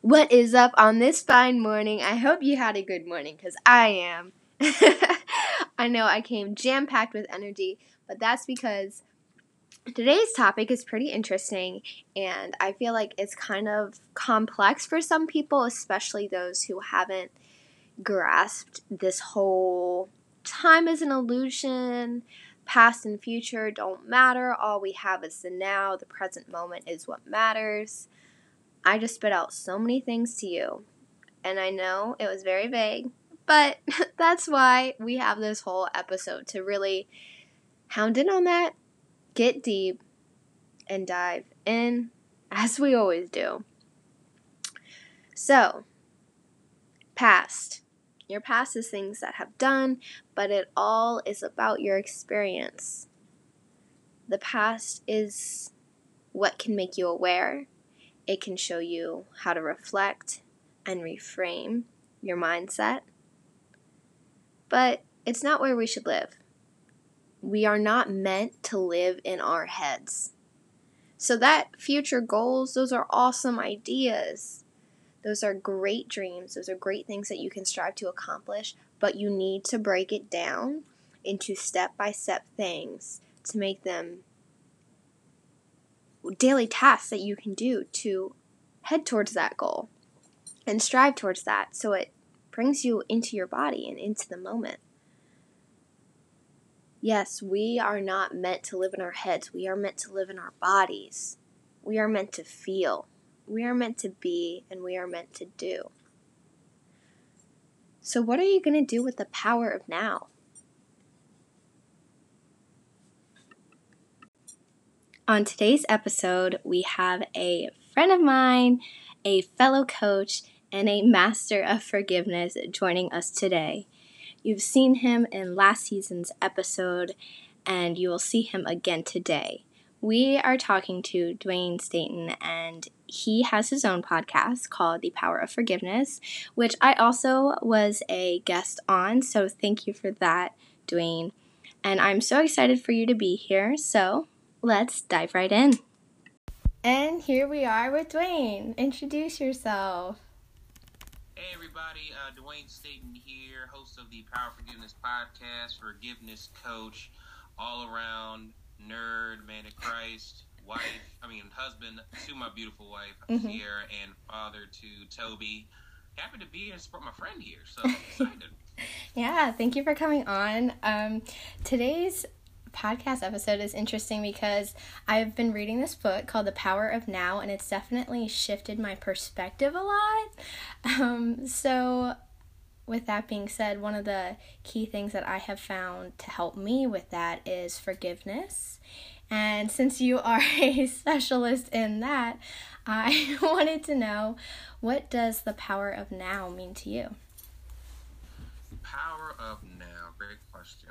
What is up on this fine morning? I hope you had a good morning because I am. I know I came jam packed with energy, but that's because today's topic is pretty interesting and I feel like it's kind of complex for some people, especially those who haven't grasped this whole time is an illusion, past and future don't matter, all we have is the now, the present moment is what matters. I just spit out so many things to you, and I know it was very vague, but that's why we have this whole episode to really hound in on that, get deep, and dive in as we always do. So, past. Your past is things that have done, but it all is about your experience. The past is what can make you aware. It can show you how to reflect and reframe your mindset. But it's not where we should live. We are not meant to live in our heads. So, that future goals, those are awesome ideas. Those are great dreams. Those are great things that you can strive to accomplish, but you need to break it down into step by step things to make them daily tasks that you can do to head towards that goal and strive towards that so it brings you into your body and into the moment. Yes, we are not meant to live in our heads. We are meant to live in our bodies. We are meant to feel we are meant to be and we are meant to do. So, what are you going to do with the power of now? On today's episode, we have a friend of mine, a fellow coach, and a master of forgiveness joining us today. You've seen him in last season's episode, and you will see him again today. We are talking to Dwayne Staten, and he has his own podcast called The Power of Forgiveness, which I also was a guest on. So thank you for that, Dwayne. And I'm so excited for you to be here. So let's dive right in. And here we are with Dwayne. Introduce yourself. Hey everybody, uh, Dwayne Staten here, host of the Power Forgiveness podcast, forgiveness coach, all around nerd, man of Christ, wife, I mean, husband to my beautiful wife, mm-hmm. Ciara, and father to Toby. Happy to be here and support my friend here. So excited. yeah, thank you for coming on. Um, today's podcast episode is interesting because I've been reading this book called The Power of Now, and it's definitely shifted my perspective a lot. Um, so, with that being said, one of the key things that I have found to help me with that is forgiveness and since you are a specialist in that, I wanted to know what does the power of now mean to you? The power of now, great question.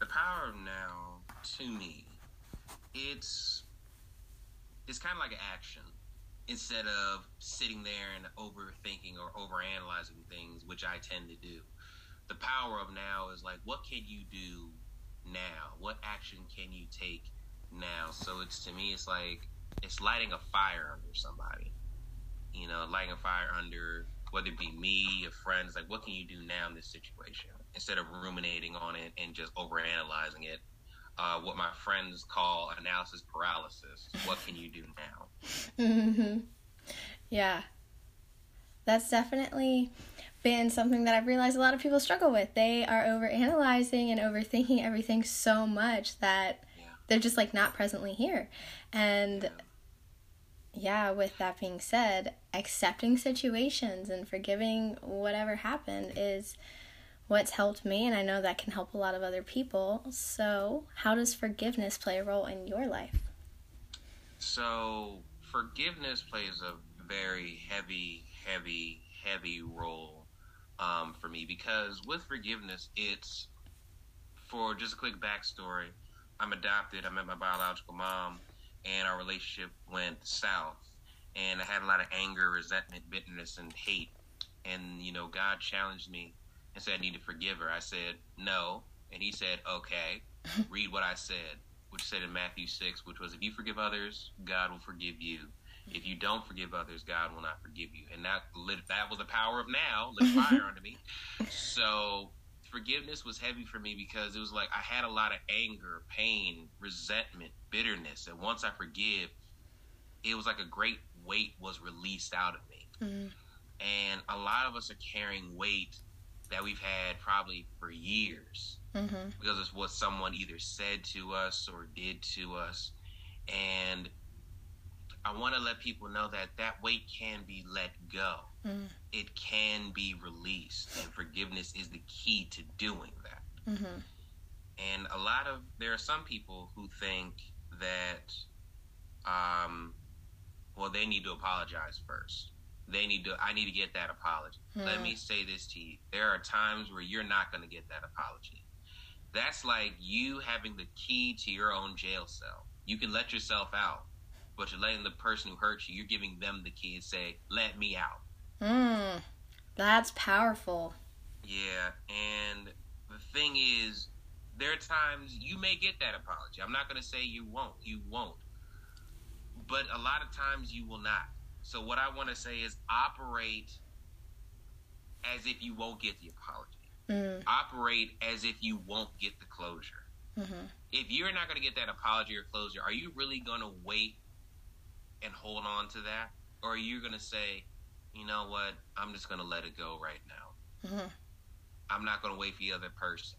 The power of now to me, it's it's kind of like an action instead of sitting there and overthinking or overanalyzing things, which I tend to do. The power of now is like, what can you do now? What action can you take now. So it's to me, it's like it's lighting a fire under somebody. You know, lighting a fire under whether it be me, a friend. It's like, what can you do now in this situation instead of ruminating on it and just overanalyzing it. Uh, what my friends call analysis paralysis. What can you do now? Mm-hmm. Yeah, that's definitely been something that I've realized a lot of people struggle with. They are over analyzing and overthinking everything so much that they're just like not presently here. And yeah, with that being said, accepting situations and forgiving whatever happened is what's helped me, and I know that can help a lot of other people. So, how does forgiveness play a role in your life? So, forgiveness plays a very heavy, heavy, heavy role um, for me because with forgiveness, it's for just a quick backstory I'm adopted. I met my biological mom, and our relationship went south. And I had a lot of anger, resentment, bitterness, and hate. And you know, God challenged me and said I need to forgive her. I said no, and He said okay. Read what I said, which said in Matthew six, which was if you forgive others, God will forgive you. If you don't forgive others, God will not forgive you. And that lit, that was the power of now, lit fire under me. So forgiveness was heavy for me because it was like I had a lot of anger, pain, resentment, bitterness. And once I forgive, it was like a great weight was released out of me. Mm-hmm. And a lot of us are carrying weight that we've had probably for years mm-hmm. because it's what someone either said to us or did to us. And I want to let people know that that weight can be let go. Mm. It can be released, and forgiveness is the key to doing that. Mm-hmm. And a lot of there are some people who think that, um, well, they need to apologize first. They need to. I need to get that apology. Mm. Let me say this to you: there are times where you're not going to get that apology. That's like you having the key to your own jail cell. You can let yourself out, but you're letting the person who hurt you, you're giving them the key and say, "Let me out." Hmm, that's powerful. Yeah, and the thing is, there are times you may get that apology. I'm not going to say you won't. You won't. But a lot of times you will not. So what I want to say is operate as if you won't get the apology. Mm. Operate as if you won't get the closure. Mm-hmm. If you're not going to get that apology or closure, are you really going to wait and hold on to that? Or are you going to say, you know what, I'm just going to let it go right now? Mm-hmm. I'm not going to wait for the other person.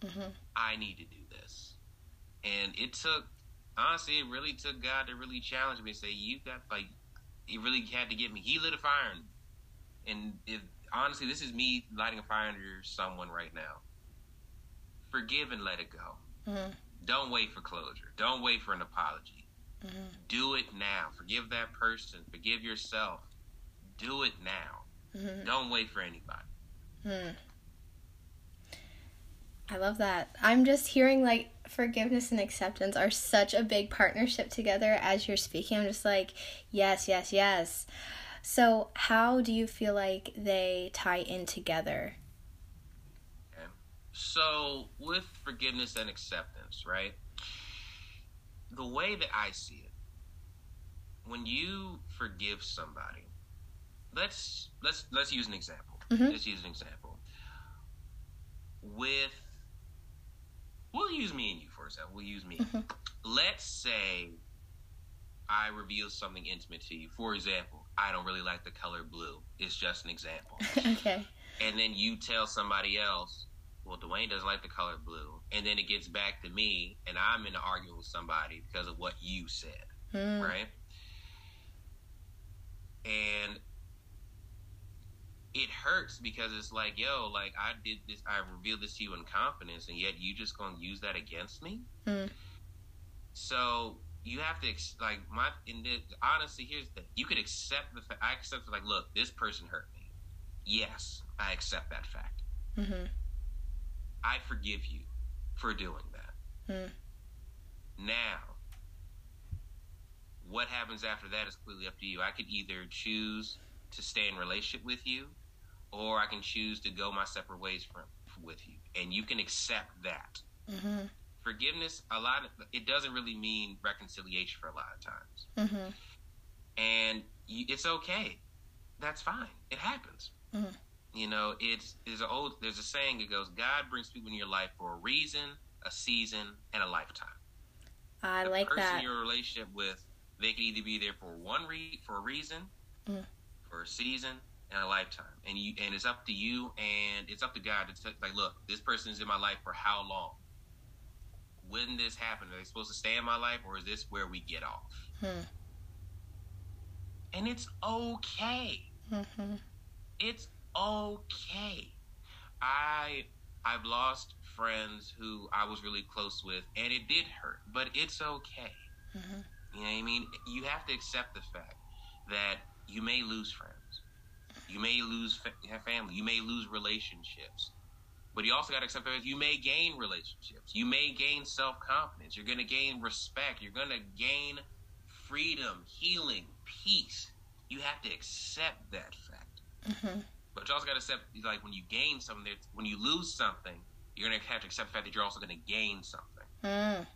Mm-hmm. I need to do this. And it took, honestly, it really took God to really challenge me and say, you've got, like, he really had to get me. He lit a fire And if, honestly, this is me lighting a fire under someone right now. Forgive and let it go. Mm-hmm. Don't wait for closure. Don't wait for an apology. Mm-hmm. Do it now. Forgive that person. Forgive yourself. Do it now. Mm-hmm. Don't wait for anybody. I love that. I'm just hearing like forgiveness and acceptance are such a big partnership together as you're speaking. I'm just like, yes, yes, yes. So, how do you feel like they tie in together? Okay. So, with forgiveness and acceptance, right? the way that I see it, when you forgive somebody, let's let's let's use an example. Mm-hmm. Let's use an example. With we'll use me and you for example. We'll use me. Mm-hmm. Let's say I reveal something intimate to you. For example, I don't really like the color blue. It's just an example. okay. And then you tell somebody else, well, Dwayne doesn't like the color blue, and then it gets back to me, and I'm in an argument with somebody because of what you said, mm. right? And it hurts because it's like, yo, like I did this, I revealed this to you in confidence, and yet you just gonna use that against me. Mm. So you have to like my. And honestly, here's the you could accept the fact. I accept like, look, this person hurt me. Yes, I accept that fact. Mm-hmm. I forgive you for doing that. Hmm. Now, what happens after that is completely up to you. I could either choose to stay in relationship with you, or I can choose to go my separate ways from with you, and you can accept that. Mm-hmm. Forgiveness, a lot of it doesn't really mean reconciliation for a lot of times, mm-hmm. and you, it's okay. That's fine. It happens. Mm-hmm. You know, it's there's a old there's a saying that goes, God brings people in your life for a reason, a season, and a lifetime. I like that. the like person that. Your relationship with, they can either be there for one re for a reason, mm. for a season, and a lifetime. And you and it's up to you and it's up to God to t- like, look, this person is in my life for how long? When this happen? Are they supposed to stay in my life, or is this where we get off? Hmm. And it's okay. Mm-hmm. It's okay. I I've lost friends who I was really close with, and it did hurt, but it's okay. Mm-hmm. You know what I mean? You have to accept the fact that you may lose friends, you may lose fa- family, you may lose relationships, but you also got to accept that you may gain relationships, you may gain self confidence, you're going to gain respect, you're going to gain freedom, healing, peace. You have to accept that fact. Mm-hmm. But you also got to accept, like, when you gain something, when you lose something, you're going to have to accept the fact that you're also going to gain something. Mm.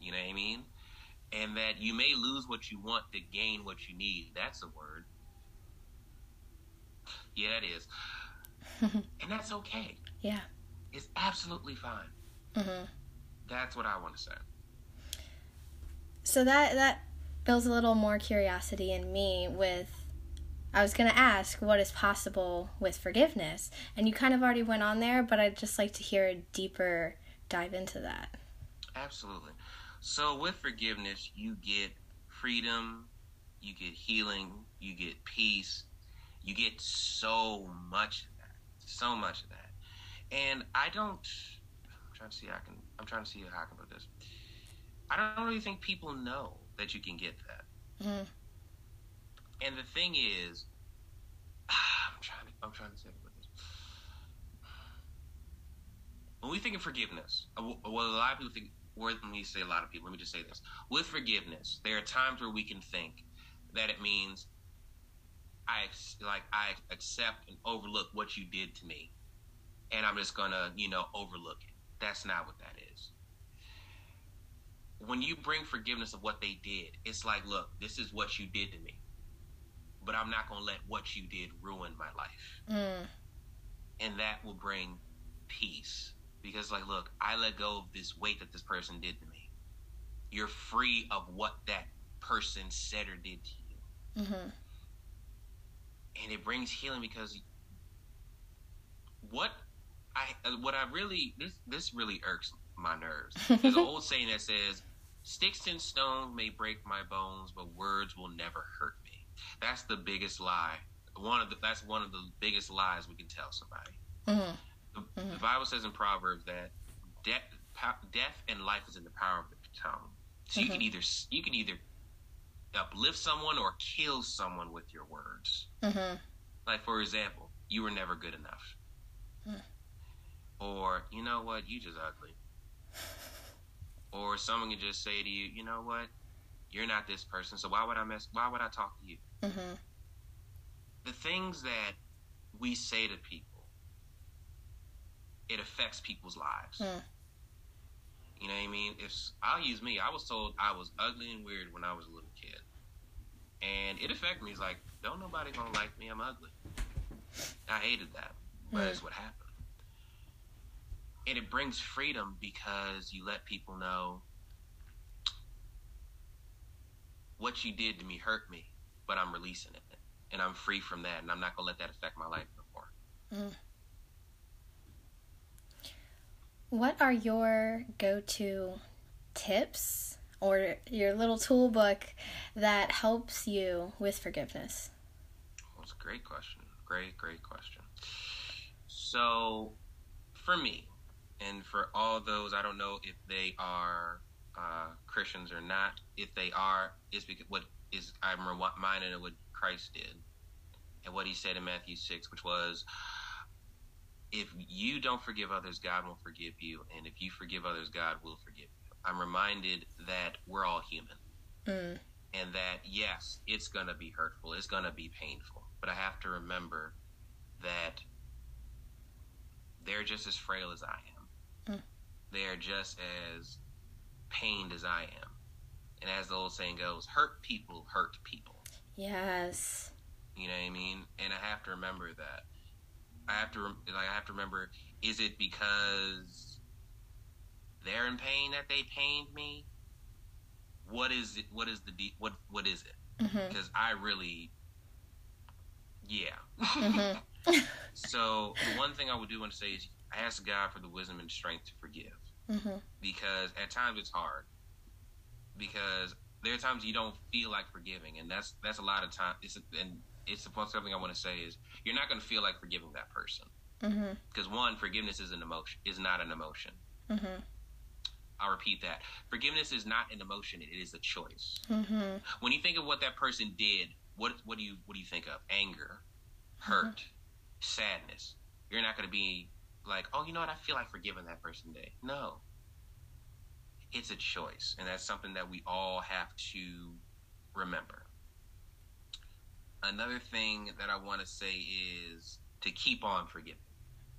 You know what I mean? and that you may lose what you want to gain what you need. That's a word. Yeah, it is. and that's okay. Yeah. It's absolutely fine. Mm-hmm. That's what I want to say. So that that builds a little more curiosity in me with I was going to ask what is possible with forgiveness, and you kind of already went on there, but I'd just like to hear a deeper dive into that. Absolutely. So, with forgiveness, you get freedom, you get healing, you get peace, you get so much of that, so much of that. And I don't. I'm trying to see how I can. I'm trying to see how I can put this. I don't really think people know that you can get that. Mm-hmm. And the thing is, I'm trying to, I'm trying to say with this. When we think of forgiveness, well, a lot of people think. When we say a lot of people, let me just say this: with forgiveness, there are times where we can think that it means I like I accept and overlook what you did to me, and I'm just gonna, you know, overlook it. That's not what that is. When you bring forgiveness of what they did, it's like, look, this is what you did to me but I'm not to let what you did ruin my life. Mm. And that will bring peace. Because, like, look, I let go of this weight that this person did to me. You're free of what that person said or did to you. Mm-hmm. And it brings healing because what I what I really this this really irks my nerves. There's an old saying that says, "Sticks and stones may break my bones, but words will never hurt me." That's the biggest lie. One of the that's one of the biggest lies we can tell somebody. Mm-hmm. The, mm-hmm. the, Bible says in Proverbs that death, death and life is in the power of the tongue. So mm-hmm. you can either you can either uplift someone or kill someone with your words. Mm-hmm. Like for example, you were never good enough, mm. or you know what, you just ugly. Or someone can just say to you, you know what, you're not this person, so why would I mess? Why would I talk to you? Mm-hmm. The things that we say to people, it affects people's lives. Mm. You know what I mean? If I'll use me, I was told I was ugly and weird when I was a little kid, and it affected me. It's like, don't nobody gonna like me. I'm ugly. I hated that, but mm. it's what happened. And it brings freedom because you let people know what you did to me hurt me, but I'm releasing it, and I'm free from that, and I'm not gonna let that affect my life anymore. Mm. What are your go-to tips or your little toolbook that helps you with forgiveness? Well, it's a great question. Great, great question. So, for me, and for all those, I don't know if they are uh, Christians or not. If they are, is because what is I'm reminded of what Christ did and what he said in Matthew six, which was, if you don't forgive others, God won't forgive you, and if you forgive others, God will forgive you. I'm reminded that we're all human, mm. and that yes, it's gonna be hurtful, it's gonna be painful, but I have to remember that they're just as frail as I am. Mm. They are just as pained as I am. And as the old saying goes, hurt people hurt people. Yes. You know what I mean? And I have to remember that. I have to like I have to remember is it because they're in pain that they pained me? What is it what is the de- what what is it? Mm-hmm. Because I really yeah. Mm-hmm. so the one thing I would do want to say is I ask God for the wisdom and strength to forgive mm-hmm. because at times it's hard because there are times you don't feel like forgiving and that's that's a lot of time it's and it's something i want to say is you're not going to feel like forgiving that person because mm-hmm. one forgiveness is an emotion is not an emotion mm-hmm. I'll repeat that forgiveness is not an emotion it is a choice mm-hmm. when you think of what that person did what what do you what do you think of anger hurt sadness you're not going to be like, oh, you know what? I feel like forgiving that person today. No. It's a choice. And that's something that we all have to remember. Another thing that I want to say is to keep on forgiving.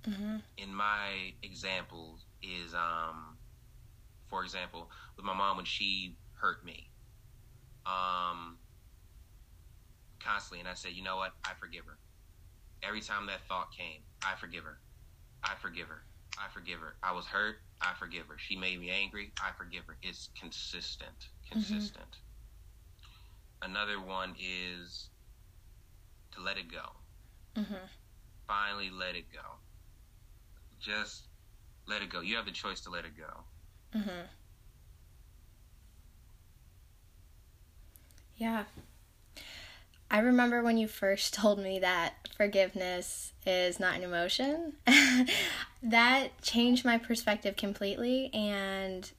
Mm-hmm. In my examples, is um, for example, with my mom when she hurt me, um, constantly, and I said, you know what? I forgive her. Every time that thought came, I forgive her. I forgive her. I forgive her. I was hurt. I forgive her. She made me angry. I forgive her. It's consistent. Consistent. Mm-hmm. Another one is to let it go. Mm-hmm. Finally, let it go. Just let it go. You have the choice to let it go. Mm-hmm. Yeah. I remember when you first told me that forgiveness is not an emotion. that changed my perspective completely. And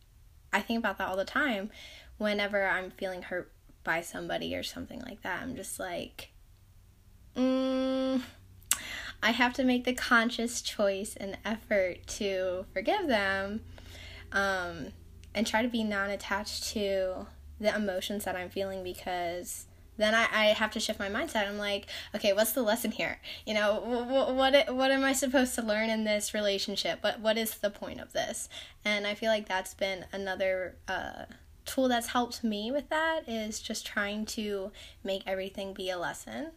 I think about that all the time whenever I'm feeling hurt by somebody or something like that. I'm just like, mm, I have to make the conscious choice and effort to forgive them um, and try to be non attached to the emotions that I'm feeling because then I, I have to shift my mindset. I'm like, okay, what's the lesson here? You know, what, what what am I supposed to learn in this relationship? But what is the point of this? And I feel like that's been another uh, tool that's helped me with that is just trying to make everything be a lesson.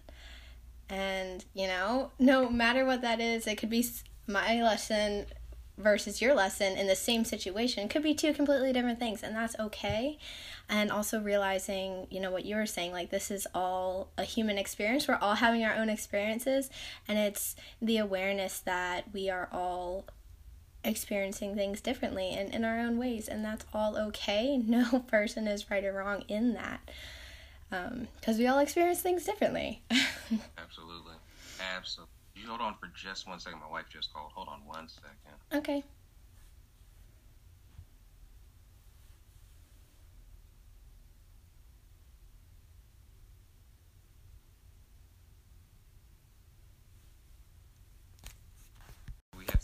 And you know, no matter what that is, it could be my lesson versus your lesson in the same situation could be two completely different things and that's okay. And also realizing you know what you were saying like this is all a human experience. We're all having our own experiences and it's the awareness that we are all experiencing things differently and in our own ways and that's all okay. No person is right or wrong in that because um, we all experience things differently. Absolutely. Absolutely you hold on for just one second. My wife just called. Hold on one second. Okay.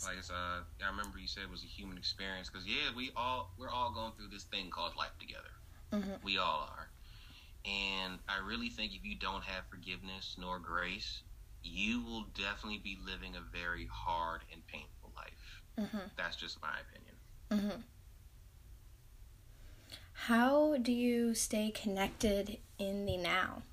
Like uh, I remember you said it was a human experience because yeah, we all we're all going through this thing called life together. Mm-hmm. We all are, and I really think if you don't have forgiveness nor grace, you will definitely be living a very hard and painful life. Mm-hmm. That's just my opinion. Mm-hmm. How do you stay connected in the now?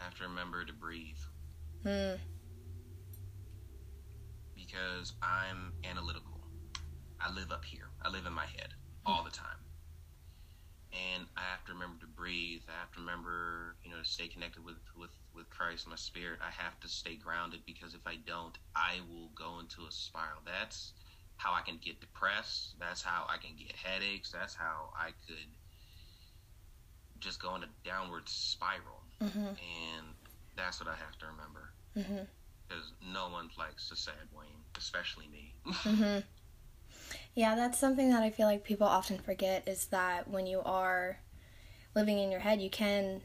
I have to remember to breathe. Mm. Because I'm analytical. I live up here. I live in my head all the time and I have to remember to breathe. I have to remember, you know, to stay connected with with with Christ, my spirit. I have to stay grounded because if I don't, I will go into a spiral. That's how I can get depressed. That's how I can get headaches. That's how I could just go in a downward spiral. Mm-hmm. And that's what I have to remember. Because mm-hmm. no one likes a sad Dwayne, especially me. mm-hmm. Yeah, that's something that I feel like people often forget is that when you are living in your head, you can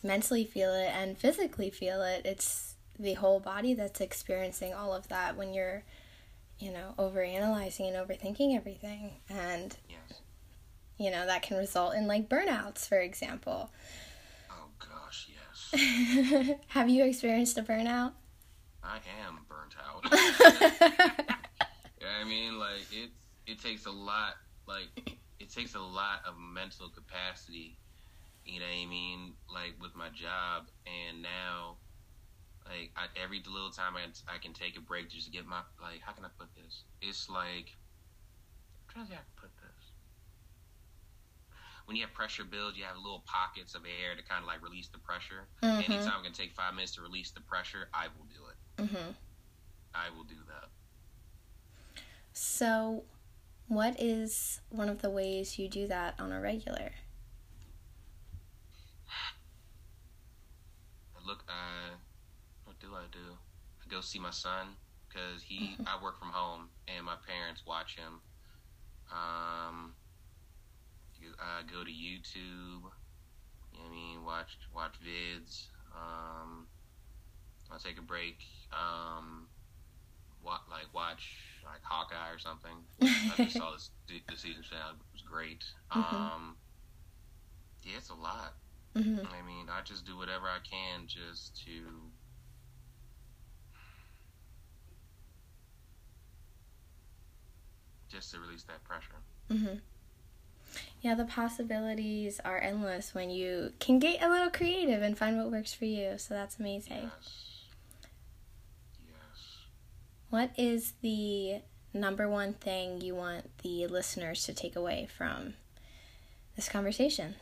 mentally feel it and physically feel it. It's the whole body that's experiencing all of that when you're, you know, overanalyzing and overthinking everything. And, yes. you know, that can result in like burnouts, for example. Oh, gosh, yes. Have you experienced a burnout? I am burnt out. I mean, like, it's it takes a lot like it takes a lot of mental capacity you know what i mean like with my job. And now like I, every little time I, I can take a break just to get my like how can i put this? It's like I'm trying to see how I can put this. When you have pressure build you have little pockets of air to kind of like release the pressure. Mm-hmm. anytime i can take five minutes to release the pressure i will do it. Mm-hmm. i will do that. So what is one of the ways you do that on a regular? Look, uh, what do I do? I go see my son because he. Mm-hmm. I work from home and my parents watch him. Um, I go to YouTube. You know I mean, watch watch vids. Um, I'll take a break. Um, wa- like watch like Hawkeye or something. I just saw this the season finale. It was great. Mm-hmm. Um, yeah, it's a lot. Mm-hmm. I mean, I just do whatever I can just to. just to release that pressure. Mm-hmm. Yeah, the possibilities are endless when you can get a little creative and find what works for you. So that's amazing. Yes. What is the number one thing you want the listeners to take away from this conversation?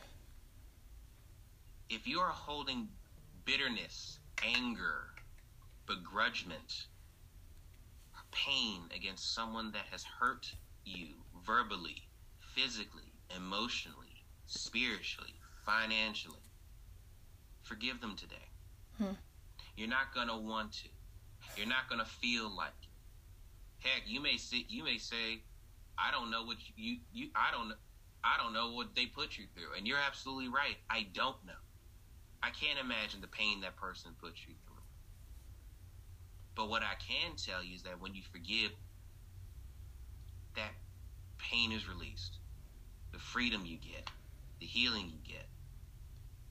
If you are holding bitterness, anger, begrudgment, pain against someone that has hurt you verbally, physically, emotionally, spiritually, financially, forgive them today. Hmm. You're not going to want to. You're not to feel like it. Heck, you may say, you may say, I don't know what you, you, I don't, I don't know what they put you through. And you're absolutely right. I don't know. I can't imagine the pain that person put you through. But what I can tell you is that when you forgive, that pain is released, the freedom you get, the healing you get.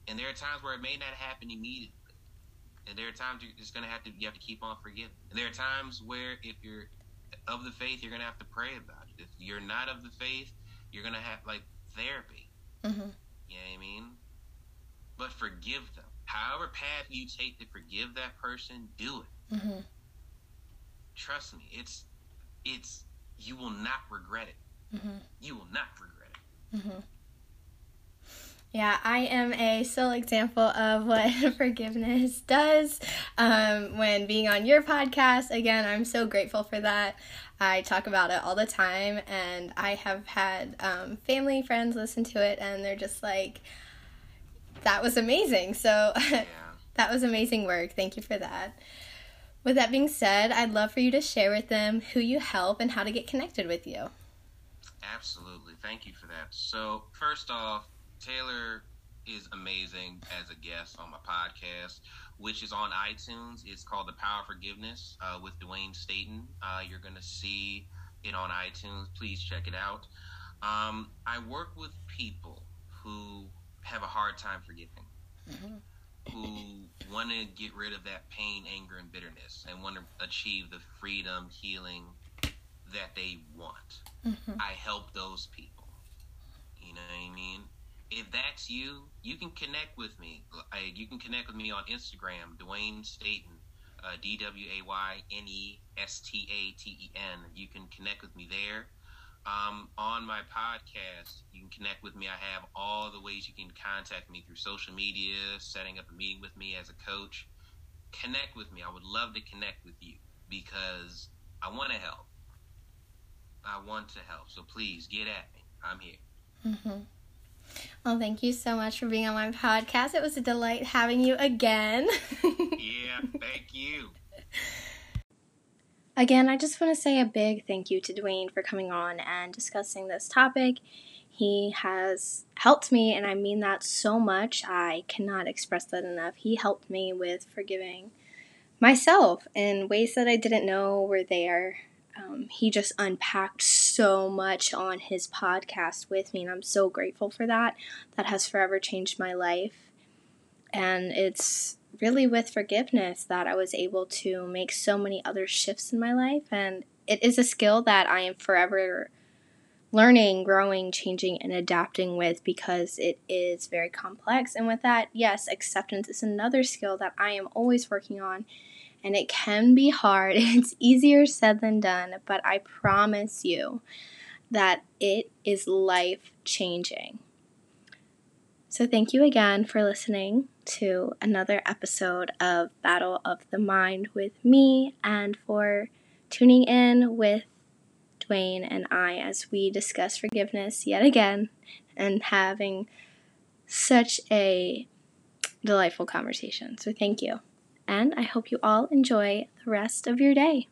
And there are times where it may not happen immediately. And there are times you're just gonna have to you have to keep on forgiving. And there are times where if you're of the faith, you're gonna have to pray about it. If you're not of the faith, you're gonna have like therapy. Mm-hmm. You know what I mean? But forgive them. However path you take to forgive that person, do it. Mm-hmm. Trust me, it's it's you will not regret it. Mm-hmm. You will not regret it. Yeah, I am a sole example of what forgiveness does. Um, when being on your podcast, again, I'm so grateful for that. I talk about it all the time, and I have had um, family, friends listen to it, and they're just like, that was amazing. So, Yeah. that was amazing work. Thank you for that. With that being said, I'd love for you to share with them who you help and how to get connected with you. Absolutely. Thank you for that. So, first off, Taylor is amazing as a guest on my podcast, which is on iTunes. It's called The Power of Forgiveness uh, with Dwayne Staten. Uh, you're going to see it on iTunes. Please check it out. Um, I work with people who have a hard time forgiving, who want to get rid of that pain, anger, and bitterness, and want to achieve the freedom, healing that they want. Mm-hmm. I help those people. You know what I mean? If that's you, you can connect with me. I, you can connect with me on Instagram, Dwayne Staten, uh, D W A Y N E S T A T E N. You can connect with me there. Um, on my podcast, you can connect with me. I have all the ways you can contact me through social media, setting up a meeting with me as a coach. Connect with me. I would love to connect with you because I want to help. I want to help. So please get at me. I'm here. Mm-hmm. Well, thank you so much for being on my podcast. It was a delight having you again. Yeah, thank you. Again, I just want to say a big thank you to Dwayne for coming on and discussing this topic. He has helped me, and I mean that so much. I cannot express that enough. He helped me with forgiving myself in ways that I didn't know were there. Um, he just unpacked so much on his podcast with me, and I'm so grateful for that. That has forever changed my life. And it's really with forgiveness that I was able to make so many other shifts in my life. And it is a skill that I am forever learning, growing, changing, and adapting with because it is very complex. And with that, yes, acceptance is another skill that I am always working on. And it can be hard. It's easier said than done, but I promise you that it is life changing. So, thank you again for listening to another episode of Battle of the Mind with me and for tuning in with Dwayne and I as we discuss forgiveness yet again and having such a delightful conversation. So, thank you. And I hope you all enjoy the rest of your day.